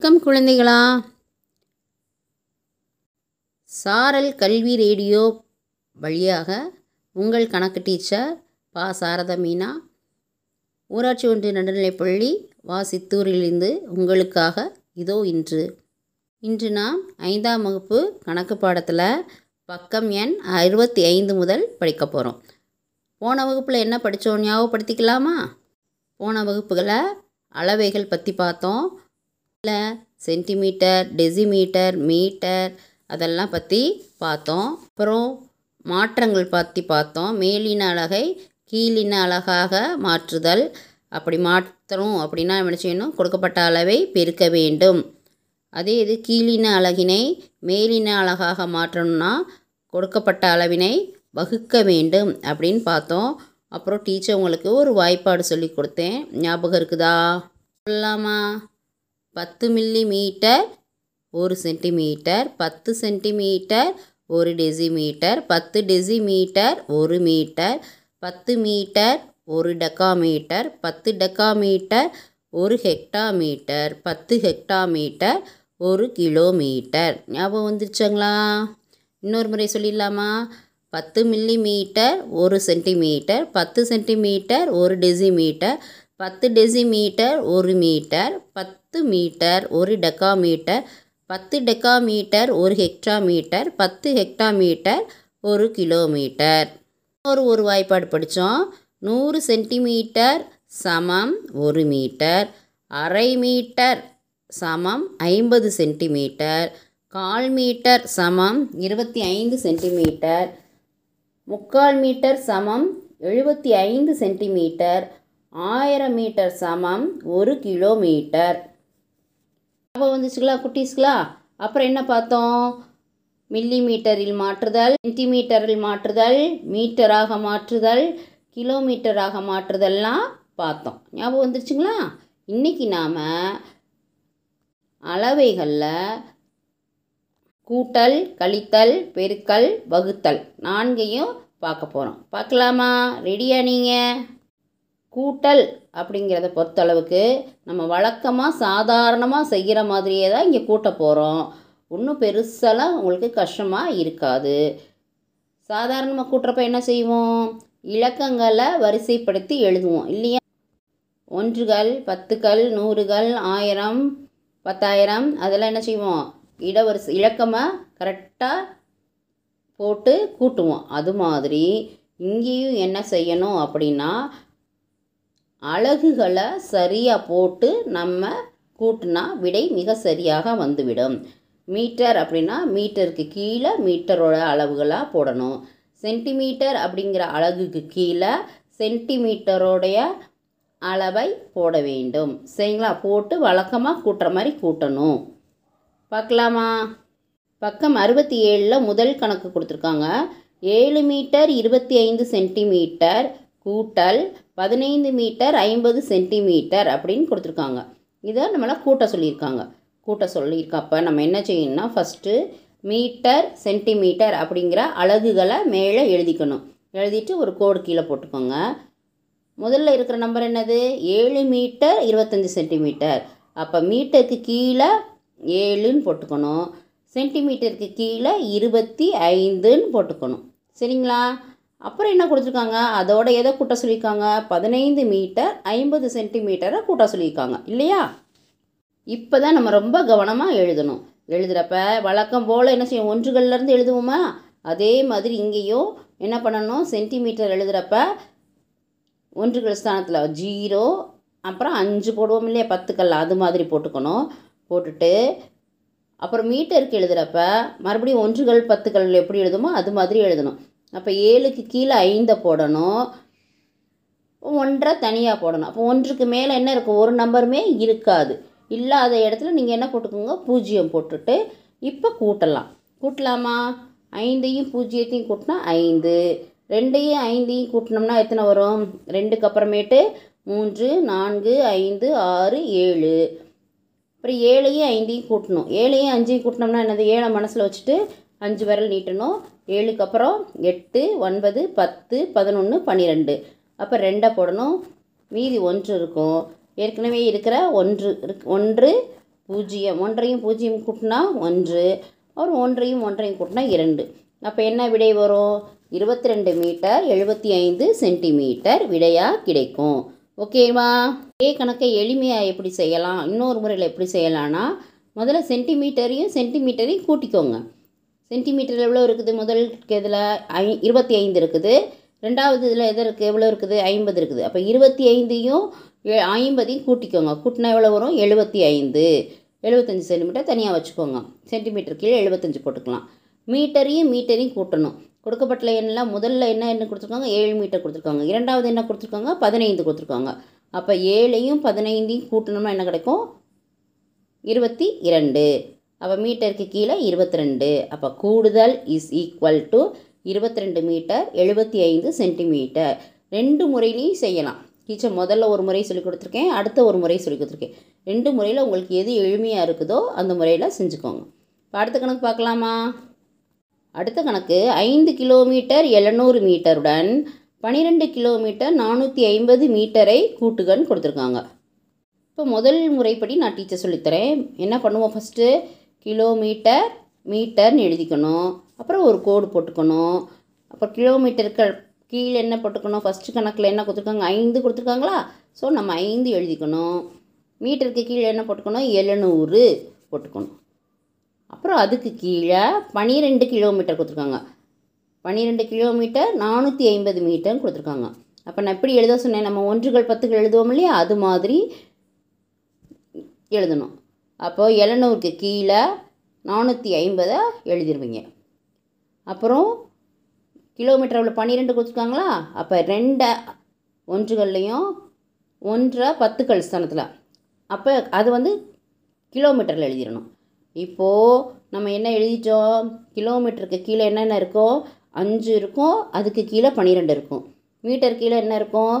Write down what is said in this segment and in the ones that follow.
வணக்கம் குழந்தைகளா. சாரல் கல்வி ரேடியோ வழியாக உங்கள் கணக்கு டீச்சர் பா. சாரதா மீனா. ஊராட்சி ஒன்றிய நடுநிலைப்பள்ளி வா சித்தூரிலிருந்து உங்களுக்காக இதோ இன்று. இன்று நாம் ஐந்தாம் வகுப்பு கணக்கு பாடத்தில் பக்கம் எண் அறுபத்தி ஐந்து முதல் படிக்க போகிறோம் போன வகுப்பில் என்ன படித்தோம் ஞாபகப்படுத்திக்கலாமா? போன வகுப்புகளை அளவைகள் பற்றி பார்த்தோம். இல்லை சென்டிமீட்டர் டெசிமீட்டர் மீட்டர் அதெல்லாம் பற்றி பார்த்தோம் அப்புறம் மாற்றங்கள் பற்றி பார்த்தோம் மேலின அலகை கீழின அழகாக மாற்றுதல். அப்படி மாற்றணும் அப்படின்னா என்ன செய்யணும்? கொடுக்கப்பட்ட அளவை பெருக்க வேண்டும். அதே இது கீழின அலகினை மேலின அழகாக மாற்றணும்னா கொடுக்கப்பட்ட அளவினை வகுக்க வேண்டும் அப்படின்னு பார்த்தோம் அப்புறம் டீச்சர் உங்களுக்கு ஒரு வாய்ப்பாடு சொல்லி கொடுத்தேன். ஞாபகம் இருக்குதா? சொல்லலாமா? பத்து மில்லி மீட்டர் ஒரு சென்டிமீட்டர் பத்து சென்டிமீட்டர் ஒரு டெசிமீட்டர் பத்து டெசிமீட்டர் ஒரு மீட்டர் பத்து மீட்டர் ஒரு டெக்காமீட்டர் பத்து டெக்காமீட்டர் ஒரு ஹெக்டாமீட்டர் பத்து ஹெக்டாமீட்டர் ஒரு கிலோமீட்டர். ஞாபகம் வந்துருச்சுங்களா? இன்னொரு முறை சொல்லிடலாமா? பத்து மில்லி மீட்டர் ஒரு சென்டிமீட்டர் பத்து சென்டிமீட்டர் ஒரு டெசிமீட்டர் பத்து டெசிமீட்டர் ஒரு மீட்டர் பத்து மீட்டர் ஒரு டெக்காமீட்டர் பத்து டெக்காமீட்டர் ஒரு ஹெக்டாமீட்டர் பத்து ஹெக்டாமீட்டர் ஒரு கிலோமீட்டர். ஒரு ஒரு வாய்ப்பாடு படித்தோம் நூறு சென்டிமீட்டர் சமம் ஒரு மீட்டர். அரை மீட்டர் சமம் ஐம்பது சென்டிமீட்டர். கால் மீட்டர் சமம் இருபத்தி ஐந்து சென்டிமீட்டர். முக்கால் மீட்டர் சமம் எழுபத்தி ஐந்து சென்டிமீட்டர். ஆயிரம் மீட்டர் சமம் ஒரு கிலோமீட்டர். ஞாபகம் வந்துச்சுங்களா குட்டீஸ்களா? அப்புறம் என்ன பார்த்தோம்? மில்லி மீட்டரில் மாற்றுதல் சென்டிமீட்டரில் மாற்றுதல் மீட்டராக மாற்றுதல் கிலோமீட்டராக மாற்றுதல்லாம் பார்த்தோம். ஞாபகம் வந்துருச்சுங்களா? இன்றைக்கி நாம் அளவைகளில் கூட்டல் கழித்தல் பெருக்கல் வகுத்தல் நான்கையும் பார்க்க போகிறோம் பார்க்கலாமா? ரெடியா நீங்கள் கூட்டல் அப்படிங்கிறத பொறுத்தளவுக்கு நம்ம வழக்கமாக சாதாரணமாக செய்கிற மாதிரியே தான் இங்கே கூட்ட போகிறோம் ஒன்றும் பெருசெல்லாம் உங்களுக்கு கஷ்டமாக இருக்காது. சாதாரணமாக கூட்டுறப்ப என்ன செய்வோம்? இலக்கங்களை வரிசைப்படுத்தி எழுதுவோம் இல்லையா? ஒன்றுகள் பத்துக்கள் நூறுகள் ஆயிரம் பத்தாயிரம் அதெல்லாம் என்ன செய்வோம்? இடவரிசை இலக்கமாக கரெக்டாக போட்டு கூட்டுவோம். அது மாதிரி இங்கேயும் என்ன செய்யணும் அப்படின்னா அலகுகளை சரியாக போட்டு நம்ம கூட்டினா விடை மிக சரியாக வந்துவிடும். மீட்டர் அப்படின்னா மீட்டருக்கு கீழே மீட்டரோட அளவுகளாக போடணும். சென்டிமீட்டர் அப்படிங்கிற அலகுக்கு கீழே சென்டிமீட்டரோடைய அளவை போட வேண்டும். சரிங்களா? போட்டு வழக்கமாக கூட்டுற மாதிரி கூட்டணும். பார்க்கலாமா? பக்கம் அறுபத்தி ஏழில் முதல் கணக்கு கொடுத்துருக்காங்க. ஏழு மீட்டர் இருபத்தி ஐந்து சென்டிமீட்டர் கூட்டல் பதினைந்து மீட்டர் ஐம்பது சென்டிமீட்டர் அப்படின்னு கொடுத்துருக்காங்க. இதை நம்மளை கூட்ட சொல்லியிருக்காங்க. கூட்ட சொல்லியிருக்கப்ப நம்ம என்ன செய்யணும்னா ஃபஸ்ட்டு மீட்டர் சென்டிமீட்டர் அப்படிங்கிற அலகுகளை மேலே எழுதிக்கணும். எழுதிட்டு ஒரு கோடு கீழே போட்டுக்கோங்க. முதல்ல இருக்கிற நம்பர் என்னது? ஏழு மீட்டர் இருபத்தஞ்சி சென்டிமீட்டர். அப்போ மீட்டருக்கு கீழே ஏழுன்னு போட்டுக்கணும். சென்டிமீட்டருக்கு கீழே இருபத்தி ஐந்துன்னு போட்டுக்கணும். சரிங்களா? அப்புறம் என்ன கொடுத்துருக்காங்க? அதோட எதை கூட்ட சொல்லியிருக்காங்க? பதினைந்து மீட்டர் ஐம்பது சென்டிமீட்டரை கூட்ட சொல்லியிருக்காங்க. இல்லையா? இப்போ தான் நம்ம ரொம்ப கவனமாக எழுதணும். எழுதுகிறப்ப வழக்கம் போல் என்ன செய்யும்? ஒன்றுகள்லேருந்து எழுதுவோமா? அதே மாதிரி இங்கேயும் என்ன பண்ணணும்? சென்டிமீட்டர் எழுதுகிறப்ப ஒன்றுகள் ஸ்தானத்தில் ஜீரோ அப்புறம் அஞ்சு போடுவோம் இல்லையா? பத்துக்கல் அது மாதிரி போட்டுக்கணும். போட்டுட்டு அப்புறம் மீட்டருக்கு எழுதுகிறப்ப மறுபடியும் ஒன்றுகள் பத்துக்கள் எப்படி எழுதுமோ அது மாதிரி எழுதணும். அப்போ ஏழுக்கு கீழே ஐந்தை போடணும். ஒன்றை தனியாக போடணும். அப்போ ஒன்றுக்கு மேலே என்ன இருக்கும்? ஒரு நம்பருமே இருக்காது. இல்லாத இடத்துல நீங்கள் என்ன போட்டுக்கோங்க? பூஜ்ஜியம் போட்டுட்டு இப்போ கூட்டலாம். கூட்டலாமா? ஐந்தையும் பூஜ்ஜியத்தையும் கூட்டினா ஐந்து. ரெண்டையும் ஐந்தையும் கூட்டினோம்னா எத்தனை வரும்? ரெண்டுக்கு அப்புறமேட்டு மூன்று நான்கு ஐந்து ஆறு ஏழு. அப்புறம் ஏழையும் ஐந்தையும் கூட்டணும். ஏழையும் அஞ்சையும் கூட்டினோம்னா என்னது? ஏழை மனசில் வச்சுட்டு அஞ்சு விரல் நீட்டணும். ஏழுக்கு அப்புறம் எட்டு ஒன்பது பத்து பதினொன்று பன்னிரெண்டு அப்போ ரெண்டை போடணும். மீதி ஒன்று இருக்கும். ஏற்கனவே இருக்கிற ஒன்று இருக்கு ஒன்று பூஜ்ஜியம். ஒன்றையும் பூஜ்ஜியம் கூட்டினா ஒன்று. ஒரு ஒன்றையும் ஒன்றையும் கூட்டினா இரண்டு. அப்போ என்ன விடை வரும்? இருபத்தி ரெண்டு மீட்டர் எழுபத்தி ஐந்து சென்டிமீட்டர் விடையாக கிடைக்கும். ஓகேவா இதே கணக்கை எளிமையாக எப்படி செய்யலாம்? இன்னொரு முறையில் எப்படி செய்யலாம்னா முதல்ல சென்டிமீட்டரையும் சென்டிமீட்டரையும் கூட்டிக்கோங்க. சென்டிமீட்டர் எவ்வளோ இருக்குது? முதல் இதில் ஐ இருபத்தி ஐந்து இருக்குது. ரெண்டாவது இதில் எது இருக்குது எவ்வளோ இருக்குது? ஐம்பது இருக்குது. அப்போ இருபத்தி ஐந்தையும் எ- ஐம்பதையும் கூட்டிக்கோங்க. கூட்டினா எவ்வளோ வரும்? எழுபத்தி ஐந்து. எழுபத்தஞ்சி சென்டிமீட்டர் தனியாக வச்சுக்கோங்க. சென்டிமீட்டர் கீழே எழுபத்தஞ்சி போட்டுக்கலாம். மீட்டரையும் மீட்டரையும் கூட்டணும். கொடுக்கப்பட்ட எண்ணெலாம் முதல்ல என்ன என்ன கொடுத்துருக்காங்க? ஏழு மீட்டர் கொடுத்துருக்காங்க. இரண்டாவது என்ன கொடுத்துருக்காங்க? பதினைந்து கொடுத்துருக்காங்க. அப்போ ஏழையும் பதினைந்தையும் கூட்டணும்னா என்ன கிடைக்கும்? இருபத்தி இரண்டு. அப்போ மீட்டருக்கு கீழே இருபத்தி ரெண்டு அப்போ கூடுதல் இஸ் ஈக்குவல் டு இருபத்தி ரெண்டு மீட்டர் எழுபத்தி ஐந்து சென்டிமீட்டர் ரெண்டு முறையிலையும் செய்யலாம். டீச்சர் முதல்ல ஒரு முறை சொல்லி கொடுத்துருக்கேன் அடுத்த ஒரு முறை சொல்லி கொடுத்துருக்கேன். ரெண்டு முறையில் உங்களுக்கு எது எளிமையாக இருக்குதோ அந்த முறையில் செஞ்சுக்கோங்க. இப்போ அடுத்த கணக்கு பார்க்கலாமா? அடுத்த கணக்கு ஐந்து கிலோமீட்டர் எழுநூறு மீட்டருடன் பன்னிரெண்டு கிலோமீட்டர் நானூற்றி ஐம்பது மீட்டரை கூட்டுகன்னு கொடுத்துருக்காங்க. இப்போ முதல் முறைப்படி நான் டீச்சர் சொல்லித்தரேன் என்ன பண்ணுவோம் ஃபஸ்ட்டு கிலோமீட்டர் மீட்டர்னு எழுதிக்கணும். அப்புறம் ஒரு கோடு போட்டுக்கணும். அப்புறம் கிலோமீட்டருக்கு கீழே என்ன போட்டுக்கணும்? ஃபஸ்ட்டு கணக்கில் என்ன கொடுத்துருக்காங்க? ஐந்து கொடுத்துருக்காங்களா? ஸோ நம்ம ஐந்து எழுதிக்கணும். மீட்டருக்கு கீழே என்ன போட்டுக்கணும்? எழுநூறு போட்டுக்கணும். அப்புறம் அதுக்கு கீழே பன்னிரெண்டு கிலோமீட்டர் கொடுத்துருக்காங்க. பன்னிரெண்டு கிலோமீட்டர் நானூற்றி ஐம்பது மீட்டர்னு கொடுத்துருக்காங்க. அப்போ நான் எப்படி எழுத சொன்னேன்? நம்ம ஒன்றுகள் பத்துகள் எழுதுவோம் இல்லையா? அது மாதிரி எழுதணும். அப்போது எழுநூறுக்கு கீழே நானூற்றி ஐம்பதை எழுதிருவீங்க. அப்புறம் கிலோமீட்டர் அவ்வளோ பன்னிரெண்டு கொடுத்துருக்காங்களா அப்போ ரெண்டை ஒன்றுகள்லையும் ஒன்றை பத்துக்கள் ஸ்தானத்தில். அப்போ அது வந்து கிலோமீட்டரில் எழுதிடணும் இப்போது நம்ம என்ன எழுதிட்டோம்? கிலோமீட்டருக்கு கீழே என்னென்ன இருக்கோ அஞ்சு இருக்கும் அதுக்கு கீழே பன்னிரெண்டு இருக்கும். மீட்டர் கீழே என்ன இருக்கும்?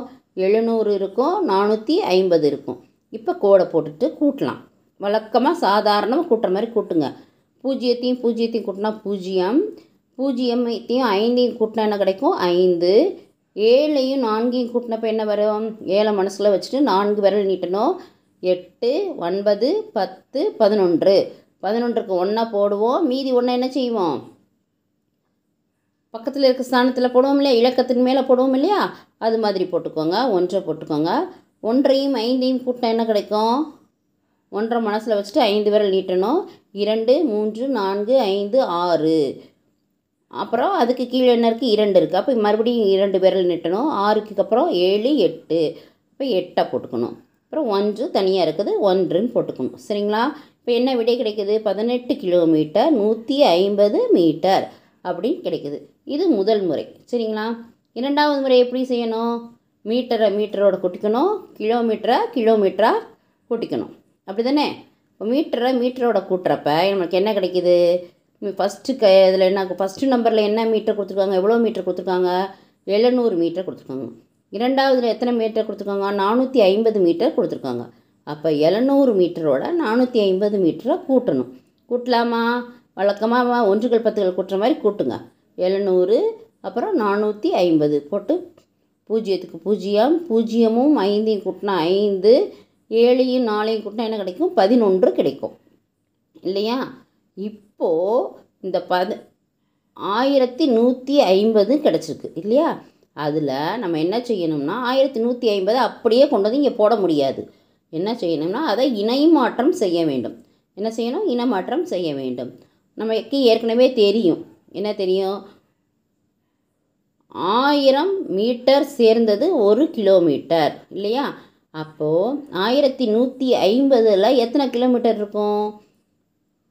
எழுநூறு இருக்கும் நானூற்றி ஐம்பது இருக்கும். இப்போ கோடை போட்டுட்டு கூட்டலாம். வழக்கமாக சாதாரணமாக கூட்டுற மாதிரி கூட்டுங்க. பூஜ்ஜியத்தையும் பூஜ்ஜியத்தையும் கூட்டினா பூஜ்ஜியம். பூஜ்ஜியத்தையும் ஐந்தையும் கூட்டினா என்ன கிடைக்கும்? ஐந்து. ஏழையும் நான்கையும் கூட்டினப்ப என்ன வரும்? ஏழை மனசில் வச்சுட்டு நான்கு விரல் நீட்டணும். எட்டு ஒன்பது பத்து பதினொன்று. பதினொன்றுக்கு ஒன்றா போடுவோம். மீதி ஒன்றை என்ன செய்வோம்? பக்கத்தில் இருக்க ஸ்தானத்தில் போடுவோம் இல்லையா? இலக்கத்தின் மேலே போடுவோம் இல்லையா? அது மாதிரி போட்டுக்கோங்க. ஒன்றை போட்டுக்கோங்க. ஒன்றையும் ஐந்தையும் கூட்டினா என்ன கிடைக்கும்? ஒன்றரை மனசில் வச்சுட்டு ஐந்து விரல் நீட்டணும். இரண்டு மூன்று நான்கு ஐந்து ஆறு. அப்புறம் அதுக்கு கீழே என்ன இருக்குது இரண்டு இருக்குது அப்போ மறுபடியும் இரண்டு விரல் நீட்டணும். ஆறுக்கு அப்புறம் ஏழு எட்டு. இப்போ எட்டை போட்டுக்கணும். அப்புறம் ஒன்று தனியாக இருக்குது. ஒன்றுன்னு போட்டுக்கணும். சரிங்களா? இப்போ என்ன விடை கிடைக்குது? பதினெட்டு கிலோமீட்டர் நூற்றி ஐம்பது மீட்டர் அப்படின்னு கிடைக்குது. இது முதல் முறை. சரிங்களா? இரண்டாவது முறை எப்படி செய்யணும்? மீட்டரை மீட்டரோட கொட்டிக்கணும். கிலோமீட்டரை கிலோமீட்டராக கொட்டிக்கணும். அப்படி தானே இப்போ மீட்டரை மீட்டரோட கூட்டுறப்ப நம்மளுக்கு என்ன கிடைக்கிது? ஃபஸ்ட்டு க இதில் என்ன ஃபஸ்ட்டு நம்பரில் என்ன மீட்டர் கொடுத்துருக்காங்க? எவ்வளோ மீட்டர் கொடுத்துருக்காங்க? எழுநூறு மீட்டர் கொடுத்துருக்காங்க. இரண்டாவதுல எத்தனை மீட்டர் கொடுத்துருக்காங்க? நானூற்றி ஐம்பது மீட்டர் கொடுத்துருக்காங்க. அப்போ எழுநூறு மீட்டரோட நானூற்றி ஐம்பது மீட்டரை கூட்டணும். கூட்டலாமா? வழக்கமாக ஒன்றுகள் பத்துகள் கூட்டுற மாதிரி கூட்டுங்க. எழுநூறு அப்புறம் நானூற்றி ஐம்பது போட்டு பூஜ்ஜியத்துக்கு பூஜ்ஜியம் பூஜ்ஜியமும் ஐந்தையும் கூட்டினா ஐந்து ஏழையும் நாளையும் கூட்டினா என்ன கிடைக்கும்? பதினொன்று கிடைக்கும். இல்லையா? இப்போது இந்த பத ஆயிரத்தி நூற்றி ஐம்பது கிடச்சிருக்கு. இல்லையா? அதில் நம்ம என்ன செய்யணும்னா ஆயிரத்தி நூற்றி ஐம்பது அப்படியே கொண்டு வந்து இங்கே போட முடியாது. என்ன செய்யணும்னா அதை இணைமாற்றம் செய்ய வேண்டும். என்ன செய்யணும்? இனமாற்றம் செய்ய வேண்டும். நமக்கு ஏற்கனவே தெரியும். என்ன தெரியும்? ஆயிரம் மீட்டர் சேர்ந்தது ஒரு கிலோமீட்டர். இல்லையா? அப்போது ஆயிரத்தி நூற்றி ஐம்பதில் எத்தனை கிலோமீட்டர் இருக்கும்?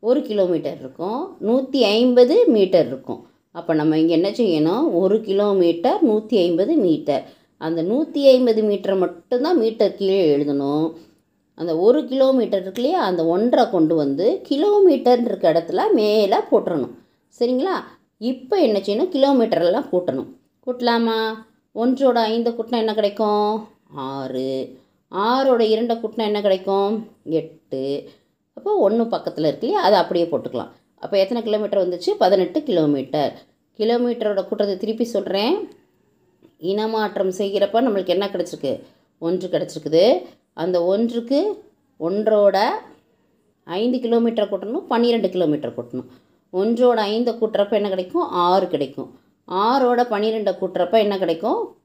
ஒரு கிலோமீட்டர் இருக்கும். நூற்றி ஐம்பது மீட்டர் இருக்கும். அப்போ நம்ம இங்கே என்ன செய்யணும்? ஒரு கிலோமீட்டர் நூற்றி ஐம்பது மீட்டர் அந்த நூற்றி ஐம்பது மீட்டர் மட்டும்தான் மீட்டர் கீழே எழுதணும். அந்த ஒரு கிலோமீட்டர் இருக்குல்லையே அந்த ஒன்றை கொண்டு வந்து கிலோமீட்டர் இருக்க இடத்துல மேலே போட்டுறணும். சரிங்களா? இப்போ என்ன செய்யணும்? கிலோமீட்டரெல்லாம் கூட்டணும். கூட்டலாமா? ஒன்றோட ஐந்து கூட்டினா என்ன கிடைக்கும்? ஆறு. ஆறோட இரண்டை கூட்டினா என்ன கிடைக்கும்? எட்டு. அப்போ ஒன்று பக்கத்தில் இருக்கு இல்லையா? அதை அப்படியே போட்டுக்கலாம். அப்போ எத்தனை கிலோமீட்டர் வந்துச்சு? பதினெட்டு கிலோமீட்டர். கிலோமீட்டரோட கூட்டத்தை திருப்பி சொல்கிறேன் இனமாற்றம் செய்கிறப்ப நம்மளுக்கு என்ன கிடச்சிருக்கு? ஒன்று கிடச்சிருக்குது. அந்த ஒன்றுக்கு ஒன்றோட ஐந்து கிலோமீட்டர் கூட்டணும் பன்னிரெண்டு கிலோமீட்டர் கூட்டணும். ஒன்றோட ஐந்தை கூட்டுறப்ப என்ன கிடைக்கும்? ஆறு கிடைக்கும். ஆறோட பன்னிரெண்டை கூட்டுறப்ப என்ன கிடைக்கும்?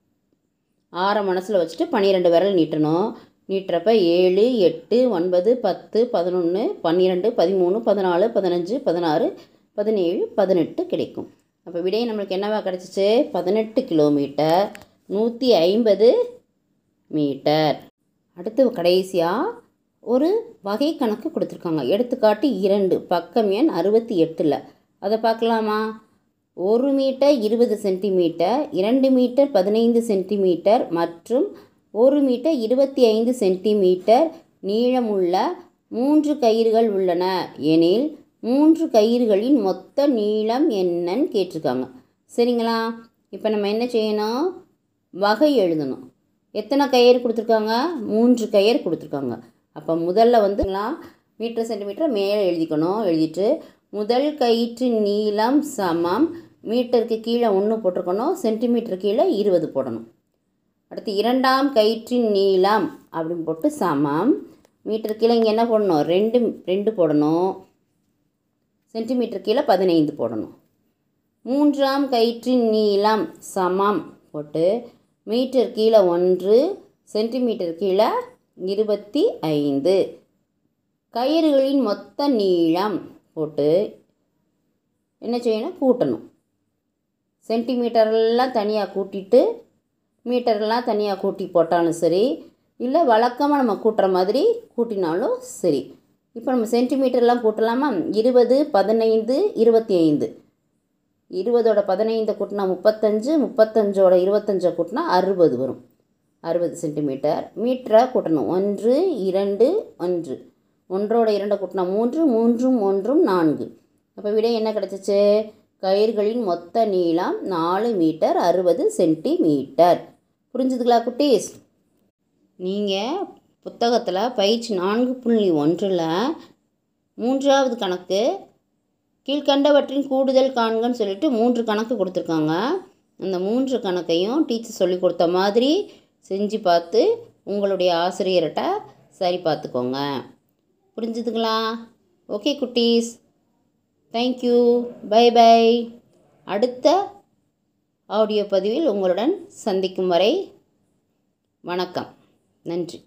ஆறை மனசில் வச்சுட்டு பன்னிரெண்டு விரல் நீட்டணும். நீட்டுறப்ப ஏழு எட்டு ஒன்பது பத்து பதினொன்று பன்னிரெண்டு பதிமூணு பதினாலு பதினஞ்சு பதினாறு பதினேழு பதினெட்டு கிடைக்கும். அப்போ விடை நம்மளுக்கு என்னவா கிடச்சிச்சு? பதினெட்டு கிலோமீட்டர் நூற்றி ஐம்பது மீட்டர். அடுத்து கடைசியாக ஒரு வகை கணக்கு கொடுத்துருக்காங்க. எடுத்துக்காட்டு இரண்டு பக்கம் எண் அறுபத்தி எட்டில். அதை பார்க்கலாமா? ஒரு மீட்டர் இருபது சென்டிமீட்டர் இரண்டு மீட்டர் பதினைந்து சென்டிமீட்டர் மற்றும் ஒரு மீட்டர் இருபத்தி ஐந்து சென்டிமீட்டர் நீளமுள்ள மூன்று கயிறுகள் உள்ளன. எனில் மூன்று கயிறுகளின் மொத்த நீளம் என்னன்னு கேட்டிருக்காங்க. சரிங்களா? இப்போ நம்ம என்ன செய்யணும்? வகை எழுதணும். எத்தனை கயிறு கொடுத்துருக்காங்க? மூன்று கயிறு கொடுத்துருக்காங்க. அப்போ முதல்ல வந்துங்களா மீட்டர் சென்டிமீட்டர் மேலே எழுதிக்கணும். எழுதிட்டு முதல் கயிற்றின் நீளம் சமம். மீட்டருக்கு கீழே ஒன்று போட்டிருக்கணும். சென்டிமீட்டர் கீழே இருபது போடணும். அடுத்து இரண்டாம் கயிற்றின் நீளம் அப்படின்னு போட்டு சமம். மீட்டர் கீழே இங்கே என்ன போடணும்? ரெண்டு ரெண்டு போடணும். சென்டிமீட்டர் கீழே பதினைந்து போடணும். மூன்றாம் கயிற்றின் நீளம் சமம் போட்டு மீட்டர் கீழே ஒன்று சென்டிமீட்டர் கீழே இருபத்தி ஐந்து. கயிறுகளின் மொத்த நீளம் போட்டு என்ன செய்யணும்? கூட்டணும். சென்டிமீட்டர்லாம் தனியாக கூட்டிட்டு மீட்டர்லாம் தனியாக கூட்டி போட்டாலும் சரி இல்லை வழக்கமாக நம்ம கூட்டுற மாதிரி கூட்டினாலும் சரி. இப்போ நம்ம சென்டிமீட்டர்லாம் கூட்டலாமா? இருபது பதினைந்து இருபத்தி ஐந்து இருபதோட பதினைந்தை கூட்டினா முப்பத்தஞ்சு முப்பத்தஞ்சோட இருபத்தஞ்சை கூட்டினா அறுபது வரும். அறுபது சென்டிமீட்டர் மீட்டரை கூட்டணும். ஒன்று இரண்டு ஒன்று. ஒன்றோட இரண்டை கூட்டினா மூன்று மூன்றும் ஒன்றும் நான்கு. அப்போ விடை என்ன கிடச்சிச்சு? கயிர்களின் மொத்த நீளம் நாலு மீட்டர் அறுபது சென்டிமீட்டர். புரிஞ்சுதுங்களா குட்டீஸ்? நீங்கள் புத்தகத்தில் பயிற்சி நான்கு புள்ளி ஒன்றில் மூன்றாவது கணக்கு கீழ்கண்டவற்றின் கூடுதல் காண்கன்னு சொல்லிட்டு மூன்று கணக்கு கொடுத்துருக்காங்க. அந்த மூன்று கணக்கையும் டீச்சர் சொல்லி கொடுத்த மாதிரி செஞ்சு பார்த்து உங்களுடைய ஆசிரியர்கிட்ட சரி பார்த்துக்கோங்க. புரிஞ்சுதுங்களா? ஓகே குட்டீஸ். தேங்க்யூ பை பை அடுத்த ஆடியோ பதிவில் உங்களுடன் சந்திக்கும் வரை வணக்கம். நன்றி.